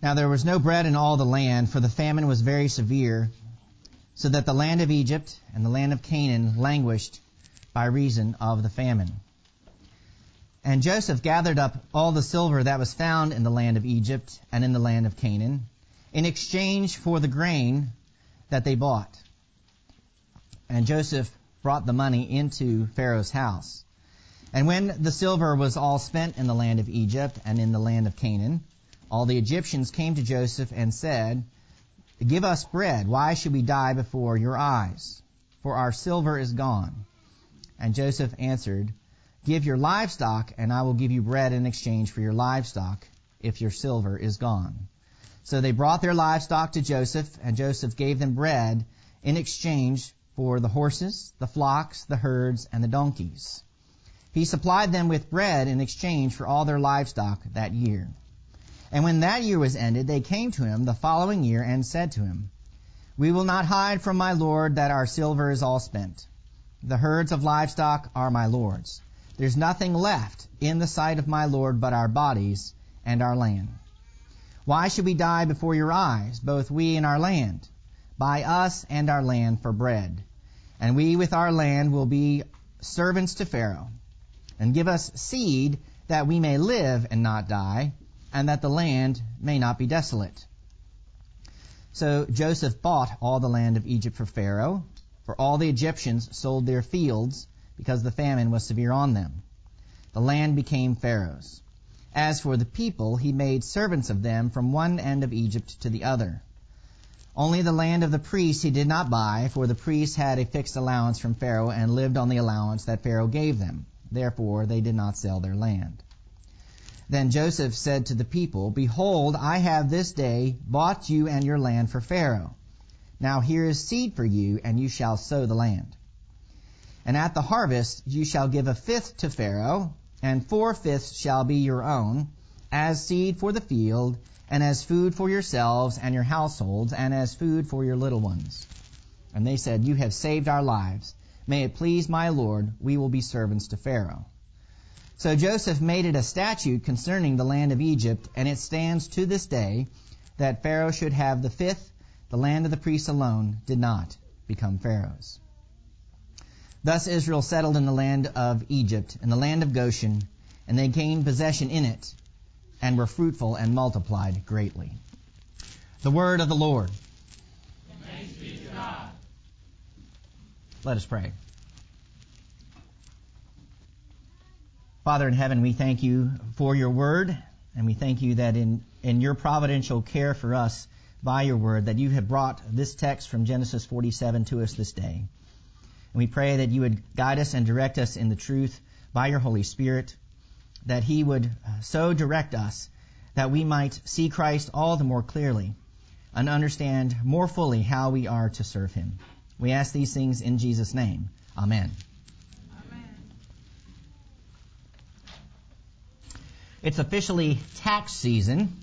Now there was no bread in all the land, for the famine was very severe, so that the land of Egypt and the land of Canaan languished by reason of the famine. And Joseph gathered up all the silver that was found in the land of Egypt and in the land of Canaan, in exchange for the grain that they bought. And Joseph brought the money into Pharaoh's house. And when the silver was all spent in the land of Egypt and in the land of Canaan, all the Egyptians came to Joseph and said, Give us bread. Why should we die before your eyes? For our silver is gone. And Joseph answered, Give your livestock, and I will give you bread in exchange for your livestock, if your silver is gone. So they brought their livestock to Joseph, and Joseph gave them bread in exchange for the horses, the flocks, the herds, and the donkeys. He supplied them with bread in exchange for all their livestock that year. And when that year was ended, they came to him the following year and said to him, We will not hide from my Lord that our silver is all spent. The herds of livestock are my Lord's. There's nothing left in the sight of my Lord but our bodies and our land. Why should we die before your eyes, both we and our land? Buy us and our land for bread and we with our land will be servants to Pharaoh. And give us seed that we may live and not die, and that the land may not be desolate. So Joseph bought all the land of Egypt for Pharaoh, for all the Egyptians sold their fields because the famine was severe on them. The land became Pharaoh's. As for the people, he made servants of them from one end of Egypt to the other. Only the land of the priests he did not buy, for the priests had a fixed allowance from Pharaoh and lived on the allowance that Pharaoh gave them. Therefore they did not sell their land. Then Joseph said to the people, Behold, I have this day bought you and your land for Pharaoh. Now here is seed for you, and you shall sow the land. And at the harvest you shall give a fifth to Pharaoh, and four fifths shall be your own, as seed for the field, and as food for yourselves and your households, and as food for your little ones. And they said, You have saved our lives. May it please my Lord, we will be servants to Pharaoh. So Joseph made it a statute concerning the land of Egypt, and it stands to this day that Pharaoh should have the fifth, the land of the priests alone did not become Pharaoh's. Thus Israel settled in the land of Egypt, in the land of Goshen, and they gained possession in it, and were fruitful and multiplied greatly. The word of the Lord. Let us pray. Father in heaven, we thank you for your word, and we thank you that in, in your providential care for us by your word, that you have brought this text from Genesis 47 to us this day. And we pray that you would guide us and direct us in the truth by your Holy Spirit that He would uh, so direct us that we might see Christ all the more clearly and understand more fully how we are to serve Him. We ask these things in Jesus' name. Amen. Amen. It's officially tax season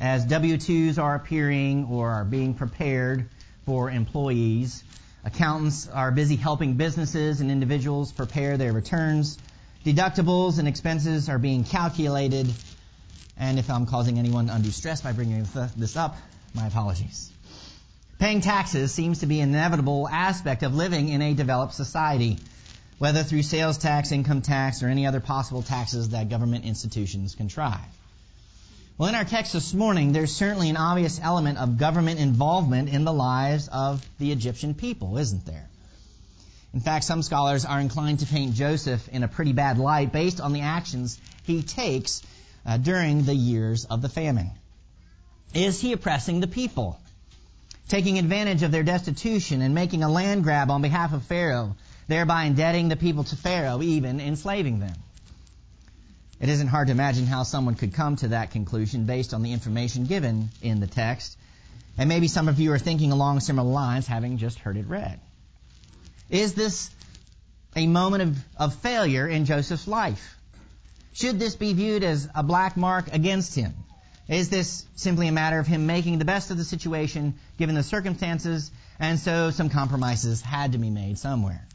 as W-2s are appearing or are being prepared for employees. Accountants are busy helping businesses and individuals prepare their returns. Deductibles and expenses are being calculated. And if I'm causing anyone undue stress by bringing this up, my apologies. Paying taxes seems to be an inevitable aspect of living in a developed society, whether through sales tax, income tax, or any other possible taxes that government institutions contrive. Well, in our text this morning, there's certainly an obvious element of government involvement in the lives of the Egyptian people, isn't there? In fact, some scholars are inclined to paint Joseph in a pretty bad light based on the actions he takes uh, during the years of the famine. Is he oppressing the people? Taking advantage of their destitution and making a land grab on behalf of Pharaoh, thereby indebting the people to Pharaoh, even enslaving them. It isn't hard to imagine how someone could come to that conclusion based on the information given in the text. And maybe some of you are thinking along similar lines having just heard it read. Is this a moment of, of failure in Joseph's life? Should this be viewed as a black mark against him? Is this simply a matter of him making the best of the situation given the circumstances, and so some compromises had to be made somewhere?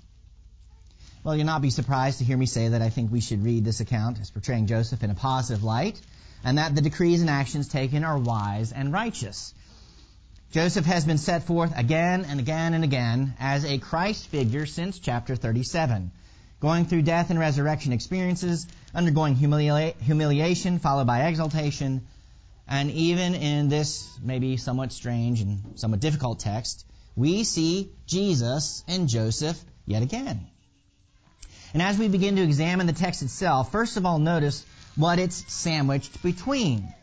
Well, you'll not be surprised to hear me say that I think we should read this account as portraying Joseph in a positive light, and that the decrees and actions taken are wise and righteous. Joseph has been set forth again and again and again as a Christ figure since chapter 37, going through death and resurrection experiences, undergoing humilia- humiliation followed by exaltation, and even in this maybe somewhat strange and somewhat difficult text, we see Jesus and Joseph yet again. And as we begin to examine the text itself, first of all, notice what it's sandwiched between.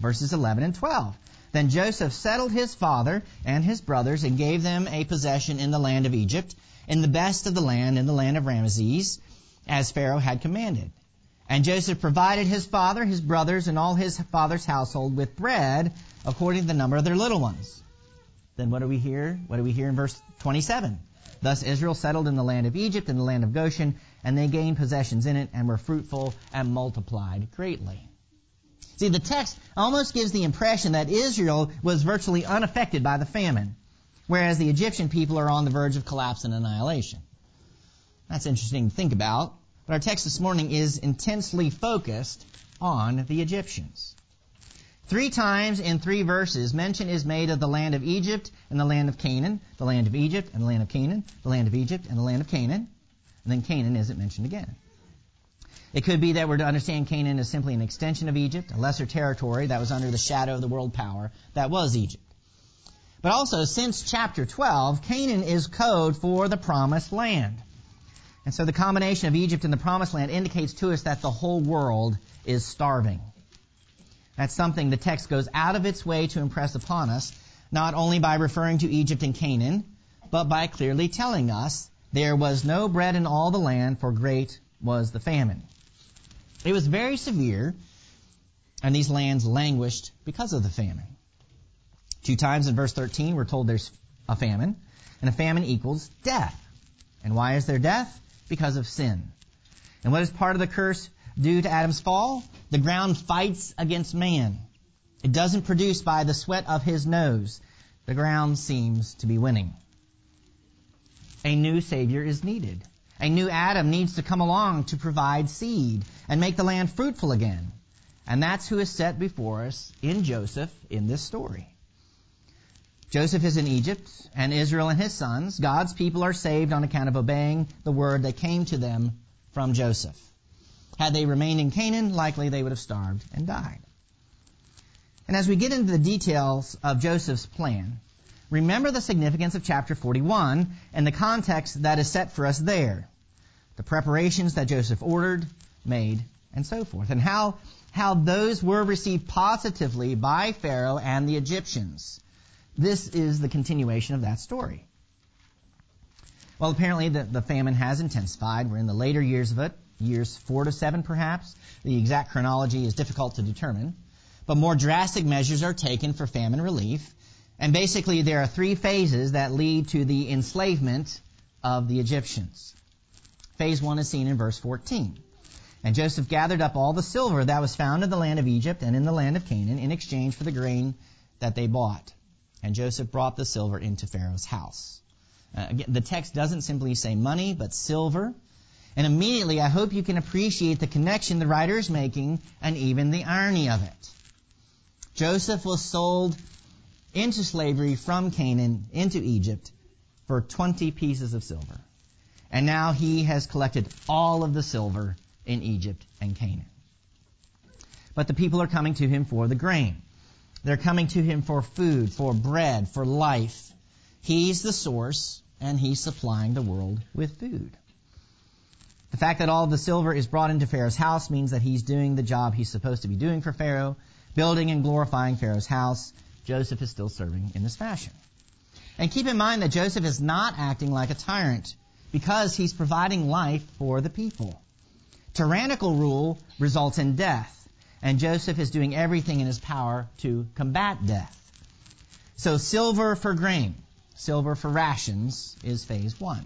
Verses 11 and 12. Then Joseph settled his father and his brothers and gave them a possession in the land of Egypt, in the best of the land, in the land of Ramesses, as Pharaoh had commanded. And Joseph provided his father, his brothers, and all his father's household with bread according to the number of their little ones. Then what do we hear? What do we hear in verse 27? Thus Israel settled in the land of Egypt in the land of Goshen, and they gained possessions in it and were fruitful and multiplied greatly. See, the text almost gives the impression that Israel was virtually unaffected by the famine, whereas the Egyptian people are on the verge of collapse and annihilation. That's interesting to think about, but our text this morning is intensely focused on the Egyptians. Three times in three verses, mention is made of the land of Egypt and the land of Canaan, the land of Egypt and the land of Canaan, the land of Egypt and the land of Canaan, and then Canaan isn't mentioned again. It could be that we're to understand Canaan as simply an extension of Egypt, a lesser territory that was under the shadow of the world power that was Egypt. But also, since chapter 12, Canaan is code for the promised land. And so the combination of Egypt and the promised land indicates to us that the whole world is starving. That's something the text goes out of its way to impress upon us, not only by referring to Egypt and Canaan, but by clearly telling us there was no bread in all the land, for great was the famine. It was very severe, and these lands languished because of the famine. Two times in verse 13, we're told there's a famine, and a famine equals death. And why is there death? Because of sin. And what is part of the curse due to Adam's fall? The ground fights against man. It doesn't produce by the sweat of his nose. The ground seems to be winning. A new Savior is needed. A new Adam needs to come along to provide seed and make the land fruitful again. And that's who is set before us in Joseph in this story. Joseph is in Egypt, and Israel and his sons, God's people, are saved on account of obeying the word that came to them from Joseph. Had they remained in Canaan, likely they would have starved and died. And as we get into the details of Joseph's plan, remember the significance of chapter 41 and the context that is set for us there the preparations that Joseph ordered, made, and so forth, and how, how those were received positively by Pharaoh and the Egyptians. This is the continuation of that story. Well, apparently the, the famine has intensified. We're in the later years of it, years four to seven perhaps. The exact chronology is difficult to determine. But more drastic measures are taken for famine relief. And basically there are three phases that lead to the enslavement of the Egyptians. Phase 1 is seen in verse 14. And Joseph gathered up all the silver that was found in the land of Egypt and in the land of Canaan in exchange for the grain that they bought. And Joseph brought the silver into Pharaoh's house. Uh, again, the text doesn't simply say money, but silver. And immediately, I hope you can appreciate the connection the writer is making and even the irony of it. Joseph was sold into slavery from Canaan into Egypt for 20 pieces of silver and now he has collected all of the silver in Egypt and Canaan. But the people are coming to him for the grain. They're coming to him for food, for bread, for life. He's the source, and he's supplying the world with food. The fact that all of the silver is brought into Pharaoh's house means that he's doing the job he's supposed to be doing for Pharaoh, building and glorifying Pharaoh's house. Joseph is still serving in this fashion. And keep in mind that Joseph is not acting like a tyrant because he's providing life for the people. Tyrannical rule results in death, and Joseph is doing everything in his power to combat death. So silver for grain, silver for rations is phase one.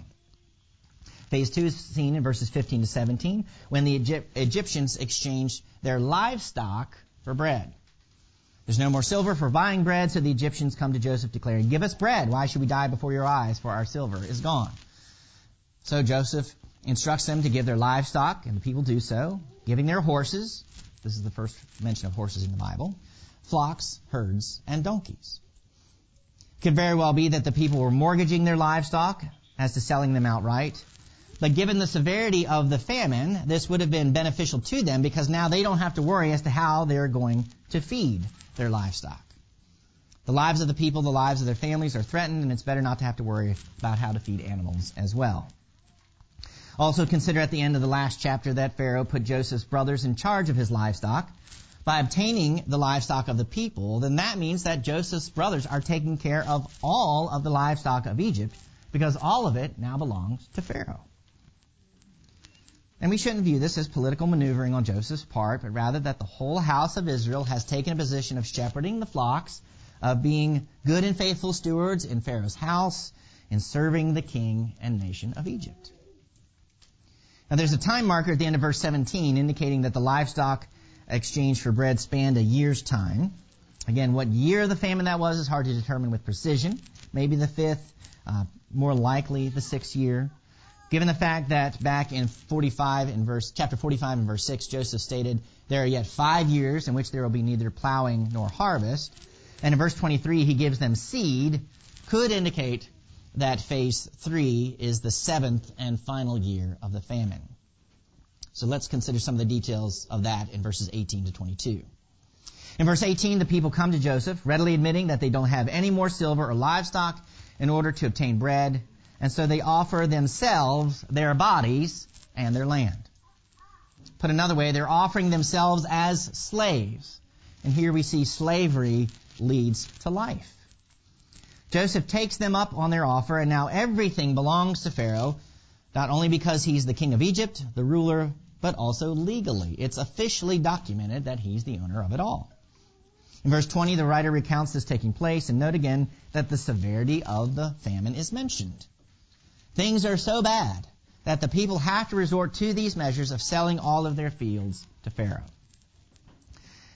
Phase two is seen in verses 15 to 17 when the Egyptians exchanged their livestock for bread. There's no more silver for buying bread, so the Egyptians come to Joseph declaring, Give us bread. Why should we die before your eyes? For our silver is gone. So Joseph instructs them to give their livestock, and the people do so, giving their horses, This is the first mention of horses in the Bible. Flocks, herds, and donkeys. It could very well be that the people were mortgaging their livestock as to selling them outright. But given the severity of the famine, this would have been beneficial to them because now they don't have to worry as to how they're going to feed their livestock. The lives of the people, the lives of their families are threatened, and it's better not to have to worry about how to feed animals as well. Also consider at the end of the last chapter that Pharaoh put Joseph's brothers in charge of his livestock. By obtaining the livestock of the people, then that means that Joseph's brothers are taking care of all of the livestock of Egypt because all of it now belongs to Pharaoh. And we shouldn't view this as political maneuvering on Joseph's part, but rather that the whole house of Israel has taken a position of shepherding the flocks, of being good and faithful stewards in Pharaoh's house, in serving the king and nation of Egypt. Now there's a time marker at the end of verse 17 indicating that the livestock exchange for bread spanned a year's time. Again, what year of the famine that was is hard to determine with precision. Maybe the fifth, uh, more likely the sixth year. Given the fact that back in 45 in verse chapter 45 and verse 6 Joseph stated there are yet 5 years in which there will be neither plowing nor harvest and in verse 23 he gives them seed could indicate that phase 3 is the seventh and final year of the famine. So let's consider some of the details of that in verses 18 to 22. In verse 18, the people come to Joseph, readily admitting that they don't have any more silver or livestock in order to obtain bread, and so they offer themselves their bodies and their land. Put another way, they're offering themselves as slaves. And here we see slavery leads to life. Joseph takes them up on their offer, and now everything belongs to Pharaoh, not only because he's the king of Egypt, the ruler, but also legally. It's officially documented that he's the owner of it all. In verse 20, the writer recounts this taking place, and note again that the severity of the famine is mentioned. Things are so bad that the people have to resort to these measures of selling all of their fields to Pharaoh.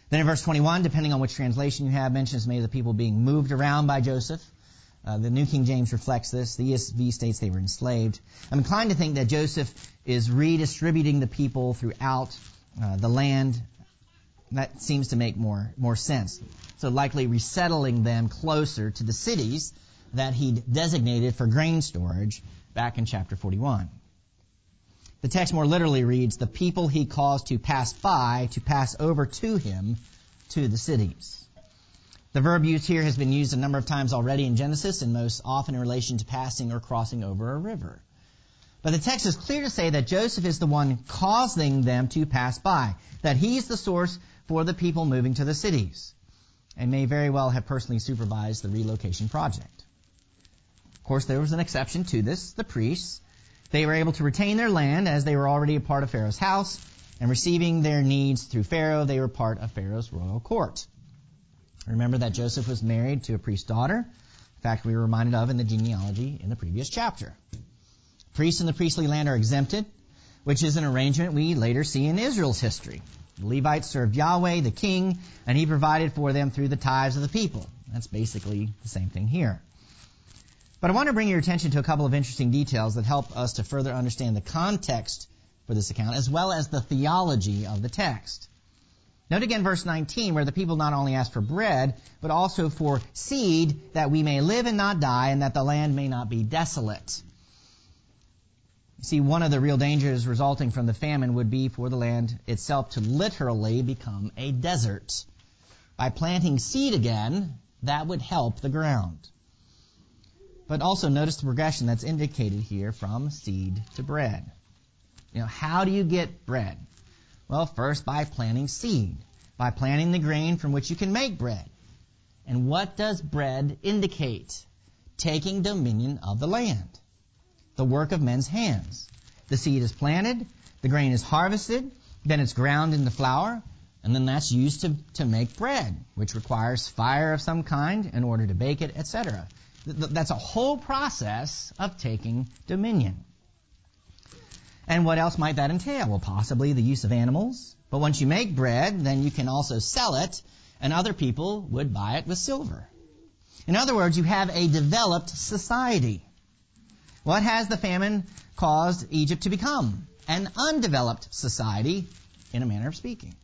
Then in verse 21, depending on which translation you have, mentions many of the people being moved around by Joseph. Uh, the New King James reflects this. The ESV states they were enslaved. I'm inclined to think that Joseph is redistributing the people throughout uh, the land. That seems to make more more sense. So likely resettling them closer to the cities that he'd designated for grain storage back in chapter 41. The text more literally reads, the people he caused to pass by, to pass over to him, to the cities. The verb used here has been used a number of times already in Genesis and most often in relation to passing or crossing over a river. But the text is clear to say that Joseph is the one causing them to pass by, that he's the source for the people moving to the cities, and may very well have personally supervised the relocation project. Course, there was an exception to this, the priests. They were able to retain their land as they were already a part of Pharaoh's house, and receiving their needs through Pharaoh, they were part of Pharaoh's royal court. Remember that Joseph was married to a priest's daughter. In fact, we were reminded of in the genealogy in the previous chapter. Priests in the priestly land are exempted, which is an arrangement we later see in Israel's history. The Levites served Yahweh, the king, and he provided for them through the tithes of the people. That's basically the same thing here. But I want to bring your attention to a couple of interesting details that help us to further understand the context for this account as well as the theology of the text. Note again verse 19 where the people not only ask for bread, but also for seed that we may live and not die and that the land may not be desolate. You see, one of the real dangers resulting from the famine would be for the land itself to literally become a desert. By planting seed again, that would help the ground. But also notice the progression that's indicated here from seed to bread. You know, how do you get bread? Well, first by planting seed, by planting the grain from which you can make bread. And what does bread indicate? Taking dominion of the land. The work of men's hands. The seed is planted, the grain is harvested, then it's ground into flour, and then that's used to, to make bread, which requires fire of some kind in order to bake it, etc. That's a whole process of taking dominion. And what else might that entail? Well, possibly the use of animals. But once you make bread, then you can also sell it, and other people would buy it with silver. In other words, you have a developed society. What has the famine caused Egypt to become? An undeveloped society, in a manner of speaking.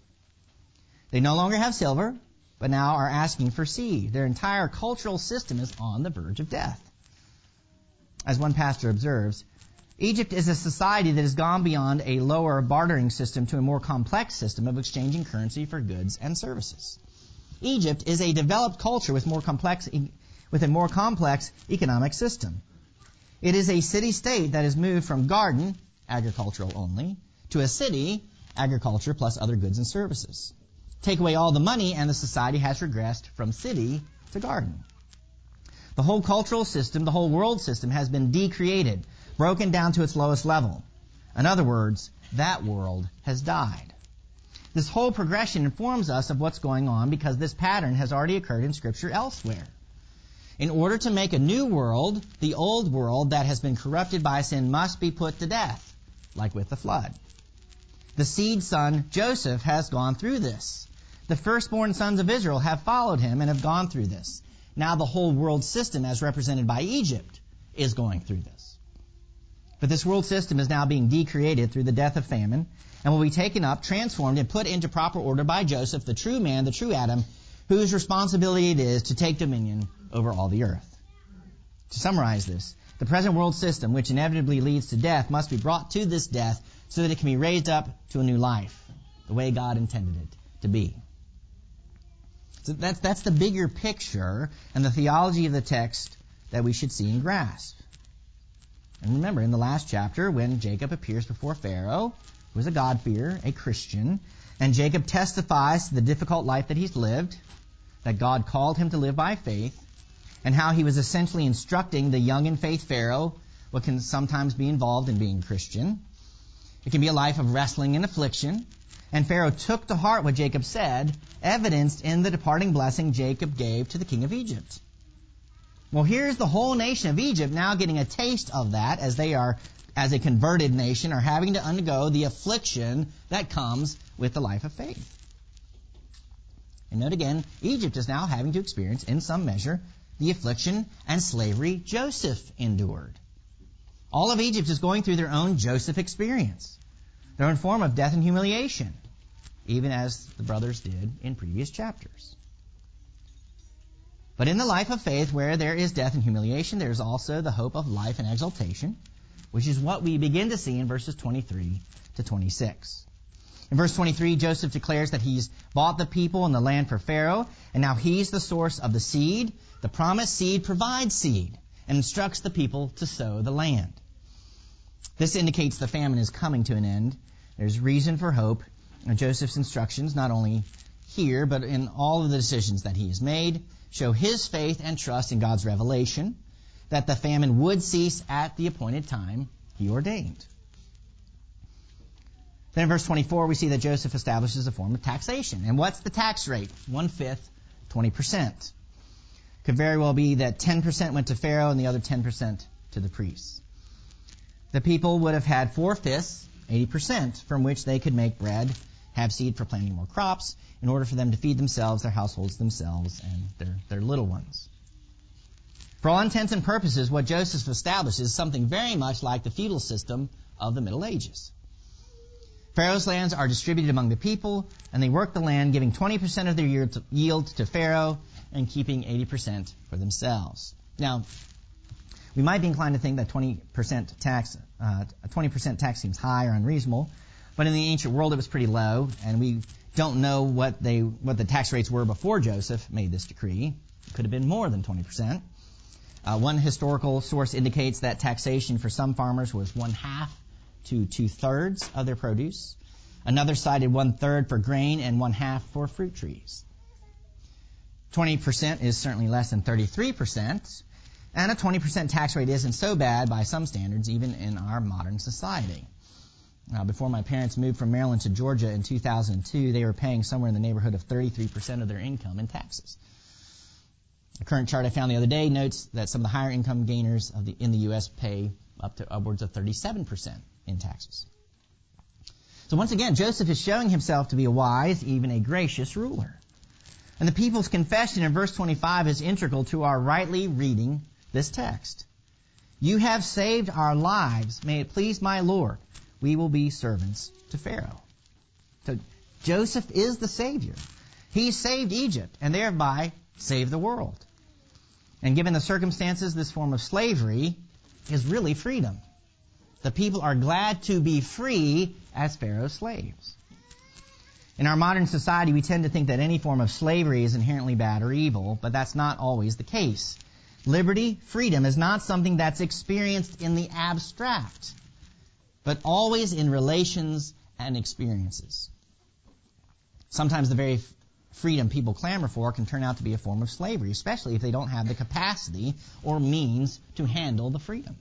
They no longer have silver, but now are asking for seed. Their entire cultural system is on the verge of death. As one pastor observes, Egypt is a society that has gone beyond a lower bartering system to a more complex system of exchanging currency for goods and services. Egypt is a developed culture with more complex with a more complex economic system. It is a city state that has moved from garden, agricultural only, to a city, agriculture plus other goods and services. Take away all the money and the society has regressed from city to garden. The whole cultural system, the whole world system has been decreated, broken down to its lowest level. In other words, that world has died. This whole progression informs us of what's going on because this pattern has already occurred in Scripture elsewhere. In order to make a new world, the old world that has been corrupted by sin must be put to death, like with the flood. The seed son, Joseph, has gone through this. The firstborn sons of Israel have followed him and have gone through this. Now the whole world system, as represented by Egypt, is going through this. But this world system is now being decreated through the death of famine and will be taken up, transformed, and put into proper order by Joseph, the true man, the true Adam, whose responsibility it is to take dominion over all the earth. To summarize this, the present world system, which inevitably leads to death, must be brought to this death so that it can be raised up to a new life, the way God intended it to be. So that's, that's the bigger picture and the theology of the text that we should see and grasp. And remember, in the last chapter, when Jacob appears before Pharaoh, who is a God-fearer, a Christian, and Jacob testifies to the difficult life that he's lived, that God called him to live by faith, and how he was essentially instructing the young in faith Pharaoh what can sometimes be involved in being Christian. It can be a life of wrestling and affliction. And Pharaoh took to heart what Jacob said, evidenced in the departing blessing Jacob gave to the king of Egypt. Well, here's the whole nation of Egypt now getting a taste of that as they are, as a converted nation, are having to undergo the affliction that comes with the life of faith. And note again, Egypt is now having to experience, in some measure, the affliction and slavery Joseph endured. All of Egypt is going through their own Joseph experience, their own form of death and humiliation, even as the brothers did in previous chapters. But in the life of faith, where there is death and humiliation, there is also the hope of life and exaltation, which is what we begin to see in verses 23 to 26. In verse 23, Joseph declares that he's bought the people and the land for Pharaoh, and now he's the source of the seed. The promised seed provides seed and instructs the people to sow the land. This indicates the famine is coming to an end. There's reason for hope. And Joseph's instructions, not only here, but in all of the decisions that he has made, show his faith and trust in God's revelation that the famine would cease at the appointed time he ordained. Then in verse 24, we see that Joseph establishes a form of taxation. And what's the tax rate? One fifth, 20%. Could very well be that 10% went to Pharaoh and the other 10% to the priests. The people would have had four fifths, 80%, from which they could make bread, have seed for planting more crops, in order for them to feed themselves, their households themselves, and their, their little ones. For all intents and purposes, what Joseph establishes is something very much like the feudal system of the Middle Ages. Pharaoh's lands are distributed among the people, and they work the land, giving 20% of their yield to Pharaoh and keeping 80% for themselves. Now, we might be inclined to think that 20% tax, uh, a 20% tax seems high or unreasonable, but in the ancient world it was pretty low, and we don't know what they, what the tax rates were before Joseph made this decree. It could have been more than 20%. Uh, one historical source indicates that taxation for some farmers was one half to two thirds of their produce. Another cited one third for grain and one half for fruit trees. 20% is certainly less than 33%, and a 20% tax rate isn't so bad by some standards, even in our modern society. Uh, before my parents moved from Maryland to Georgia in 2002, they were paying somewhere in the neighborhood of 33% of their income in taxes. A current chart I found the other day notes that some of the higher income gainers the, in the U.S. pay up to upwards of 37% in taxes. So once again, Joseph is showing himself to be a wise, even a gracious ruler. And the people's confession in verse 25 is integral to our rightly reading this text. You have saved our lives. May it please my Lord. We will be servants to Pharaoh. So Joseph is the Savior. He saved Egypt and thereby saved the world. And given the circumstances, this form of slavery is really freedom. The people are glad to be free as Pharaoh's slaves. In our modern society, we tend to think that any form of slavery is inherently bad or evil, but that's not always the case. Liberty, freedom, is not something that's experienced in the abstract, but always in relations and experiences. Sometimes the very freedom people clamor for can turn out to be a form of slavery, especially if they don't have the capacity or means to handle the freedom.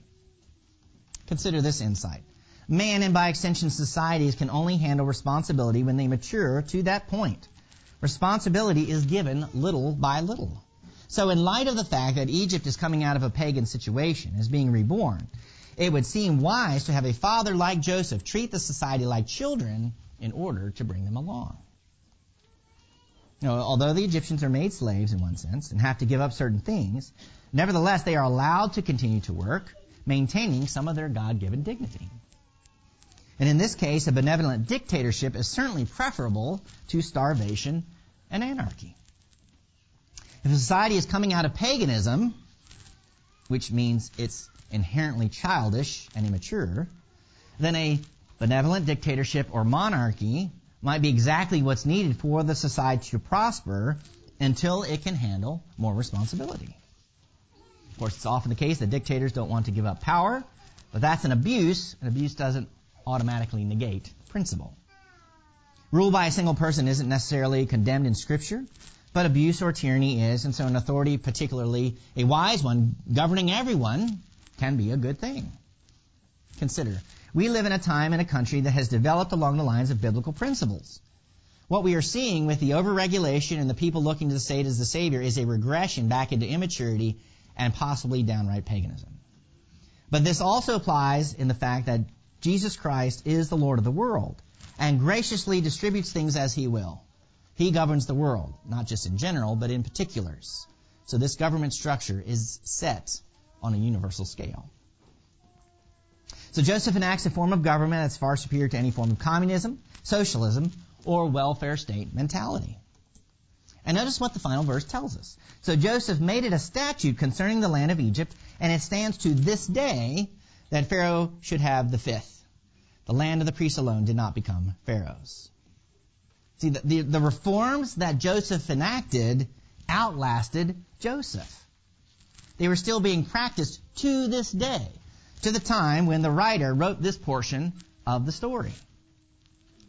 Consider this insight. Man, and by extension societies, can only handle responsibility when they mature to that point. Responsibility is given little by little. So in light of the fact that Egypt is coming out of a pagan situation, is being reborn, it would seem wise to have a father like Joseph treat the society like children in order to bring them along. Although the Egyptians are made slaves in one sense and have to give up certain things, nevertheless they are allowed to continue to work, maintaining some of their God-given dignity. And in this case, a benevolent dictatorship is certainly preferable to starvation and anarchy. If a society is coming out of paganism, which means it's inherently childish and immature, then a benevolent dictatorship or monarchy might be exactly what's needed for the society to prosper until it can handle more responsibility. Of course, it's often the case that dictators don't want to give up power, but that's an abuse, and abuse doesn't automatically negate principle. Rule by a single person isn't necessarily condemned in Scripture, but abuse or tyranny is, and so an authority, particularly a wise one, governing everyone, can be a good thing. Consider, we live in a time and a country that has developed along the lines of biblical principles. What we are seeing with the overregulation and the people looking to the state as the savior is a regression back into immaturity and possibly downright paganism. But this also applies in the fact that Jesus Christ is the Lord of the world and graciously distributes things as he will. He governs the world, not just in general, but in particulars. So this government structure is set on a universal scale. So Joseph enacts a form of government that's far superior to any form of communism, socialism, or welfare state mentality. And notice what the final verse tells us. So Joseph made it a statute concerning the land of Egypt, and it stands to this day that Pharaoh should have the fifth. The land of the priests alone did not become Pharaoh's. See, the, the, the reforms that Joseph enacted outlasted Joseph. They were still being practiced to this day, to the time when the writer wrote this portion of the story.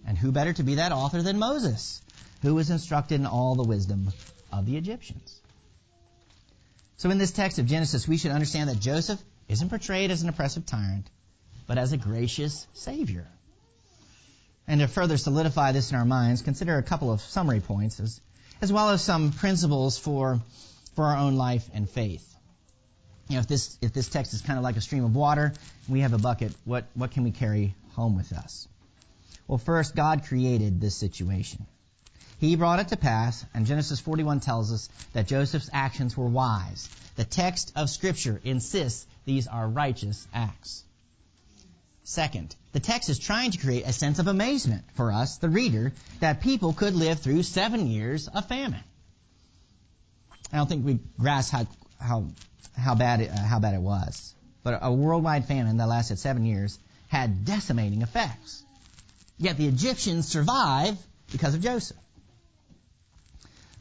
And who better to be that author than Moses, who was instructed in all the wisdom of the Egyptians. So in this text of Genesis, we should understand that Joseph isn't portrayed as an oppressive tyrant, but as a gracious Savior. And to further solidify this in our minds, consider a couple of summary points as, as well as some principles for, for our own life and faith. You know, if this, if this text is kind of like a stream of water, we have a bucket, what, what can we carry home with us? Well, first, God created this situation. He brought it to pass, and Genesis 41 tells us that Joseph's actions were wise. The text of Scripture insists these are righteous acts. Second, the text is trying to create a sense of amazement for us, the reader, that people could live through seven years of famine. I don't think we grasp how, how, how, bad, it, uh, how bad it was. But a worldwide famine that lasted seven years had decimating effects. Yet the Egyptians survive because of Joseph.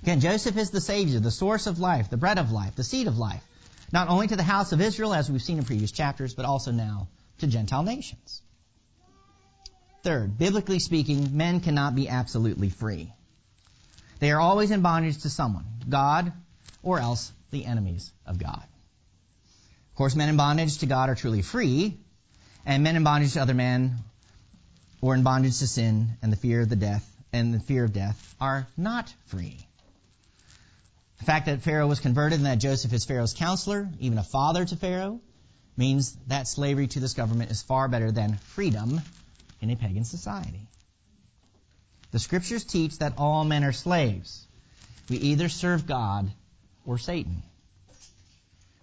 Again, Joseph is the Savior, the source of life, the bread of life, the seed of life. Not only to the house of Israel, as we've seen in previous chapters, but also now to Gentile nations. Third, biblically speaking, men cannot be absolutely free. They are always in bondage to someone, God, or else the enemies of God. Of course, men in bondage to God are truly free, and men in bondage to other men, or in bondage to sin and the fear of the death and the fear of death, are not free. The fact that Pharaoh was converted and that Joseph is Pharaoh's counselor, even a father to Pharaoh, means that slavery to this government is far better than freedom in a pagan society. The scriptures teach that all men are slaves. We either serve God or Satan.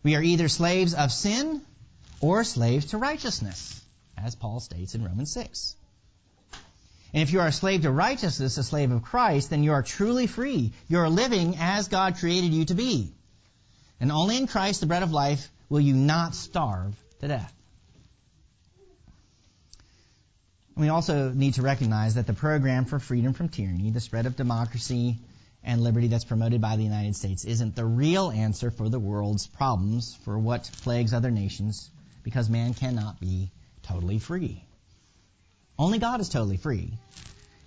We are either slaves of sin or slaves to righteousness, as Paul states in Romans 6. And if you are a slave to righteousness, a slave of Christ, then you are truly free. You are living as God created you to be. And only in Christ, the bread of life, will you not starve to death. We also need to recognize that the program for freedom from tyranny, the spread of democracy and liberty that's promoted by the United States, isn't the real answer for the world's problems, for what plagues other nations, because man cannot be totally free. Only God is totally free.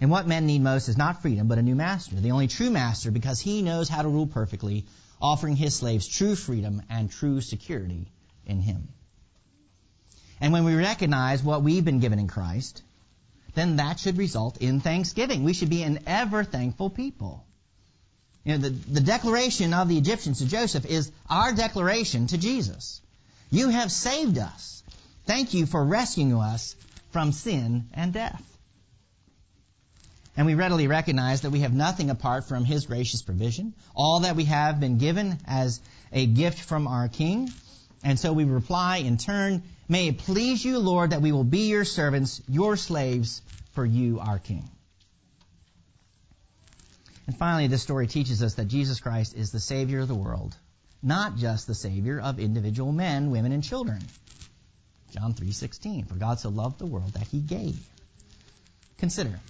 And what men need most is not freedom, but a new master, the only true master, because he knows how to rule perfectly, offering his slaves true freedom and true security in him. And when we recognize what we've been given in Christ, then that should result in thanksgiving. We should be an ever thankful people. You know, the, the declaration of the Egyptians to Joseph is our declaration to Jesus. You have saved us. Thank you for rescuing us from sin and death. And we readily recognize that we have nothing apart from His gracious provision. All that we have been given as a gift from our King. And so we reply in turn, May it please you, Lord, that we will be your servants, your slaves, for you, our King. And finally, this story teaches us that Jesus Christ is the Savior of the world, not just the Savior of individual men, women, and children. John 3:16, for God so loved the world that he gave. Consider,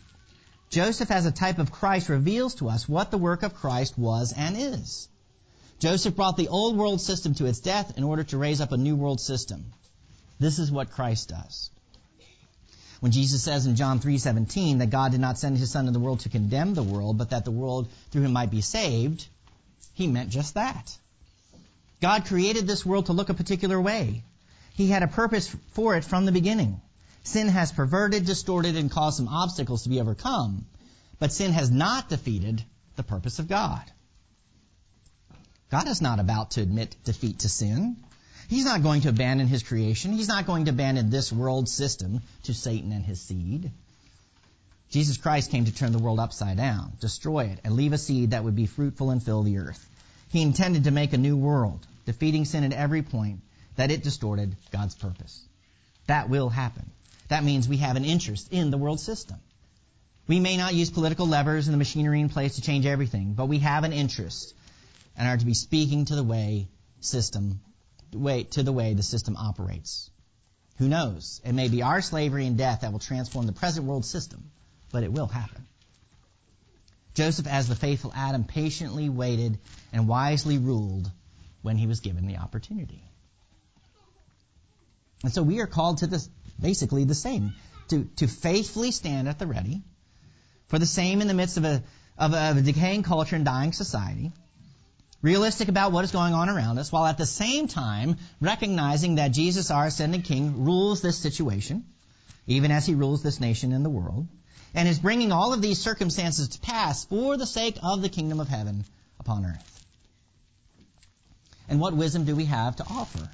Joseph as a type of Christ reveals to us what the work of Christ was and is. Joseph brought the old world system to its death in order to raise up a new world system. This is what Christ does. When Jesus says in John 3:17 that God did not send his son into the world to condemn the world, but that the world through him might be saved, he meant just that. God created this world to look a particular way. He had a purpose for it from the beginning. Sin has perverted, distorted, and caused some obstacles to be overcome, but sin has not defeated the purpose of God. God is not about to admit defeat to sin. He's not going to abandon his creation. He's not going to abandon this world system to Satan and his seed. Jesus Christ came to turn the world upside down, destroy it, and leave a seed that would be fruitful and fill the earth. He intended to make a new world, defeating sin at every point that it distorted God's purpose. That will happen. That means we have an interest in the world system. We may not use political levers and the machinery in place to change everything, but we have an interest and are to be speaking to the way system way, to the way the system operates. Who knows? It may be our slavery and death that will transform the present world system, but it will happen. Joseph, as the faithful Adam, patiently waited and wisely ruled when he was given the opportunity. And so we are called to this, basically the same, to, to faithfully stand at the ready, for the same in the midst of a, of a, of a decaying culture and dying society, realistic about what is going on around us, while at the same time recognizing that Jesus, our ascended King, rules this situation, even as he rules this nation and the world, and is bringing all of these circumstances to pass for the sake of the kingdom of heaven upon earth. And what wisdom do we have to offer?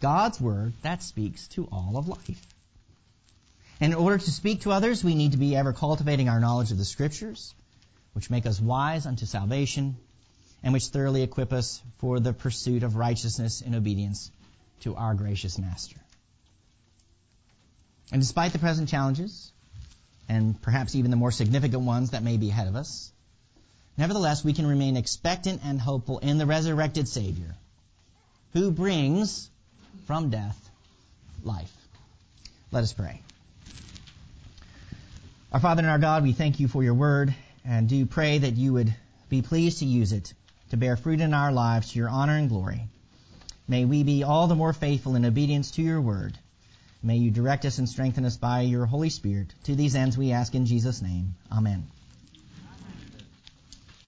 God's word that speaks to all of life. And in order to speak to others, we need to be ever cultivating our knowledge of the scriptures, which make us wise unto salvation and which thoroughly equip us for the pursuit of righteousness and obedience to our gracious Master. And despite the present challenges, and perhaps even the more significant ones that may be ahead of us, nevertheless, we can remain expectant and hopeful in the resurrected Savior, who brings from death life. Let us pray. Our Father and our God, we thank you for your word and do pray that you would be pleased to use it to bear fruit in our lives to your honor and glory. May we be all the more faithful in obedience to your word. May you direct us and strengthen us by your Holy Spirit. To these ends we ask in Jesus' name. Amen.